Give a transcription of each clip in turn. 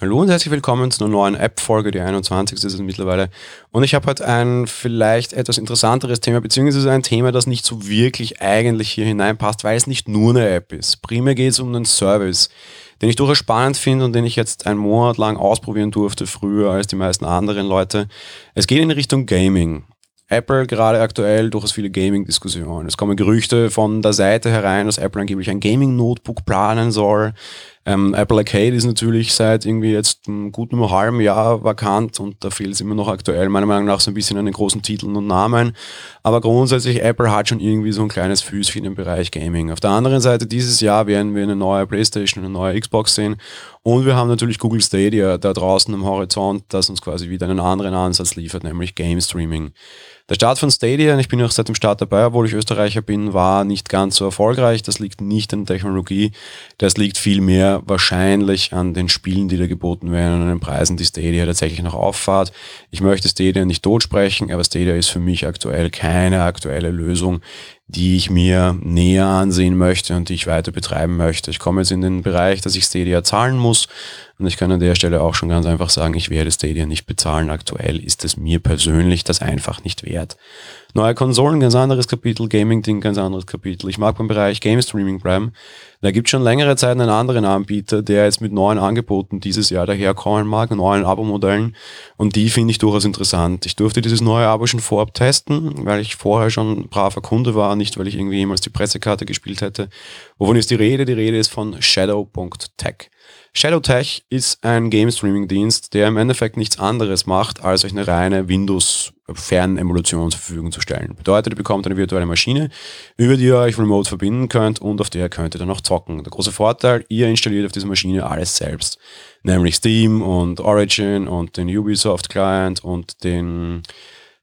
Hallo und herzlich willkommen zu einer neuen App-Folge, die 21. ist es mittlerweile. Und ich habe heute ein vielleicht etwas interessanteres Thema, beziehungsweise ein Thema, das nicht so wirklich eigentlich hier hineinpasst, weil es nicht nur eine App ist. Primär geht es um einen Service, den ich durchaus spannend finde und den ich jetzt einen Monat lang ausprobieren durfte, früher als die meisten anderen Leute. Es geht in Richtung Gaming. Apple gerade aktuell durchaus viele Gaming-Diskussionen. Es kommen Gerüchte von der Seite herein, dass Apple angeblich ein Gaming-Notebook planen soll. Ähm, Apple Arcade ist natürlich seit irgendwie jetzt einem guten halben Jahr vakant und da fehlt es immer noch aktuell, meiner Meinung nach, so ein bisschen an den großen Titeln und Namen. Aber grundsätzlich, Apple hat schon irgendwie so ein kleines Füßchen im Bereich Gaming. Auf der anderen Seite, dieses Jahr werden wir eine neue PlayStation, eine neue Xbox sehen und wir haben natürlich Google Stadia da draußen am Horizont, das uns quasi wieder einen anderen Ansatz liefert, nämlich Game Streaming. Der Start von Stadia, und ich bin auch seit dem Start dabei, obwohl ich Österreicher bin, war nicht ganz so erfolgreich. Das liegt nicht an der Technologie, das liegt vielmehr wahrscheinlich an den Spielen, die da geboten werden und an den Preisen, die Stadia tatsächlich noch auffahrt. Ich möchte Stadia nicht totsprechen, aber Stadia ist für mich aktuell keine aktuelle Lösung, die ich mir näher ansehen möchte und die ich weiter betreiben möchte. Ich komme jetzt in den Bereich, dass ich Stadia zahlen muss und ich kann an der Stelle auch schon ganz einfach sagen, ich werde Stadia nicht bezahlen. Aktuell ist es mir persönlich das einfach nicht wert. Neue Konsolen, ganz anderes Kapitel, Gaming-Ding, ganz anderes Kapitel. Ich mag beim Bereich Game Streaming Prime. Da gibt schon längere Zeit einen anderen Anbieter, der jetzt mit neuen Angeboten dieses Jahr daherkommen mag, neuen Abo-Modellen. Und die finde ich durchaus interessant. Ich durfte dieses neue Abo schon vorab testen, weil ich vorher schon braver Kunde war, nicht weil ich irgendwie jemals die Pressekarte gespielt hätte. Wovon ist die Rede? Die Rede ist von Shadow.tech. Shadowtech ist ein Game Streaming Dienst, der im Endeffekt nichts anderes macht, als euch eine reine Windows Fernemulation zur Verfügung zu stellen. Bedeutet, ihr bekommt eine virtuelle Maschine, über die ihr euch remote verbinden könnt und auf der könnt ihr dann auch zocken. Der große Vorteil, ihr installiert auf dieser Maschine alles selbst. Nämlich Steam und Origin und den Ubisoft Client und den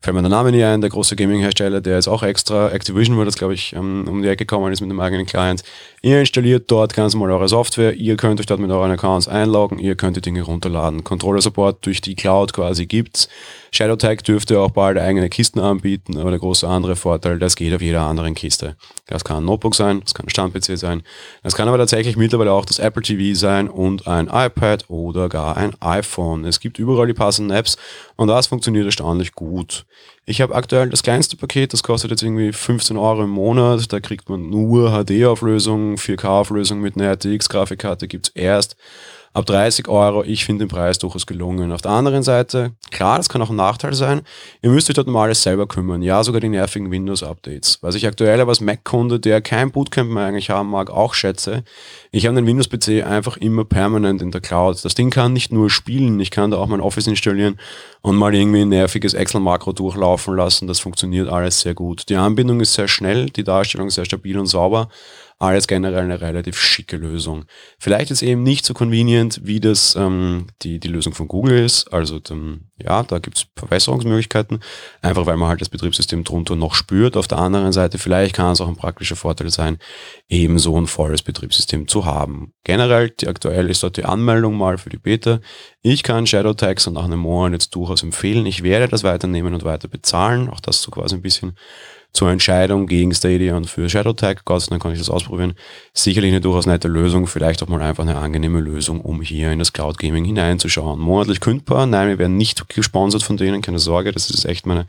fällt mir der Name nie ein, der große Gaming-Hersteller, der jetzt auch extra, Activision war das, glaube ich, um, um die Ecke gekommen ist mit einem eigenen Client. Ihr installiert dort ganz normal eure Software, ihr könnt euch dort mit euren Accounts einloggen, ihr könnt die Dinge runterladen. Controller-Support durch die Cloud quasi gibt's. ShadowTag dürfte auch bald eigene Kisten anbieten, aber der große andere Vorteil, das geht auf jeder anderen Kiste. Das kann ein Notebook sein, das kann ein Stand-PC sein, das kann aber tatsächlich mittlerweile auch das Apple TV sein und ein iPad oder gar ein iPhone. Es gibt überall die passenden Apps und das funktioniert erstaunlich gut. Ich habe aktuell das kleinste Paket, das kostet jetzt irgendwie 15 Euro im Monat. Da kriegt man nur HD-Auflösung, 4K-Auflösung mit einer RTX-Grafikkarte gibt's erst ab 30 Euro. Ich finde den Preis durchaus gelungen. Auf der anderen Seite, klar, das kann auch ein Nachteil sein. Ihr müsst euch dort mal alles selber kümmern. Ja, sogar die nervigen Windows-Updates. Was ich aktuell aber als Mac-Kunde, der kein Bootcamp mehr eigentlich haben mag, auch schätze. Ich habe den Windows-PC einfach immer permanent in der Cloud. Das Ding kann nicht nur spielen, ich kann da auch mein Office installieren und mal irgendwie ein nerviges Excel-Makro durchlaufen lassen. Das funktioniert alles sehr gut. Die Anbindung ist sehr schnell, die Darstellung sehr stabil und sauber alles generell eine relativ schicke Lösung. Vielleicht ist eben nicht so convenient, wie das ähm, die, die Lösung von Google ist. Also ähm, ja, da gibt es Verbesserungsmöglichkeiten, einfach weil man halt das Betriebssystem drunter noch spürt. Auf der anderen Seite, vielleicht kann es auch ein praktischer Vorteil sein, eben so ein volles Betriebssystem zu haben. Generell, die, aktuell ist dort die Anmeldung mal für die Beta. Ich kann Shadow Tags und nach einem Monat jetzt durchaus empfehlen. Ich werde das weiternehmen und weiter bezahlen. Auch das so quasi ein bisschen zur Entscheidung gegen Stadia und für ShadowTag. Gott sei Dank kann ich das ausprobieren. Sicherlich eine durchaus nette Lösung, vielleicht auch mal einfach eine angenehme Lösung, um hier in das Cloud Gaming hineinzuschauen. Monatlich kündbar, nein, wir werden nicht gesponsert von denen, keine Sorge, das ist echt meine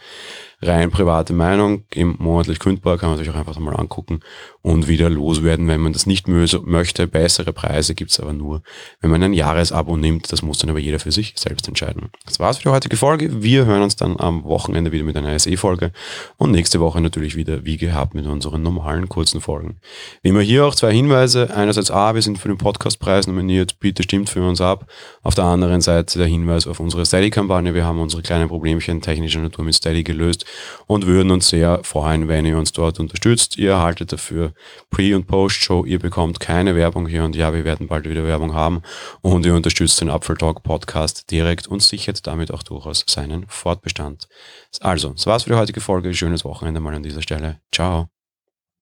rein private Meinung, eben monatlich kündbar, kann man sich auch einfach mal angucken und wieder loswerden, wenn man das nicht möchte. Bessere Preise gibt's aber nur, wenn man ein Jahresabo nimmt. Das muss dann aber jeder für sich selbst entscheiden. Das war's für die heutige Folge. Wir hören uns dann am Wochenende wieder mit einer SE-Folge und nächste Woche natürlich wieder wie gehabt mit unseren normalen kurzen Folgen. Wie immer hier auch zwei Hinweise. Einerseits A, wir sind für den Podcastpreis nominiert. Bitte stimmt für uns ab. Auf der anderen Seite der Hinweis auf unsere Steady-Kampagne. Wir haben unsere kleinen Problemchen technischer Natur mit Steady gelöst und würden uns sehr freuen, wenn ihr uns dort unterstützt. Ihr erhaltet dafür Pre- und Post-Show, ihr bekommt keine Werbung hier und ja, wir werden bald wieder Werbung haben und ihr unterstützt den Apfel Talk Podcast direkt und sichert damit auch durchaus seinen Fortbestand. Also, das war's für die heutige Folge. Schönes Wochenende mal an dieser Stelle. Ciao.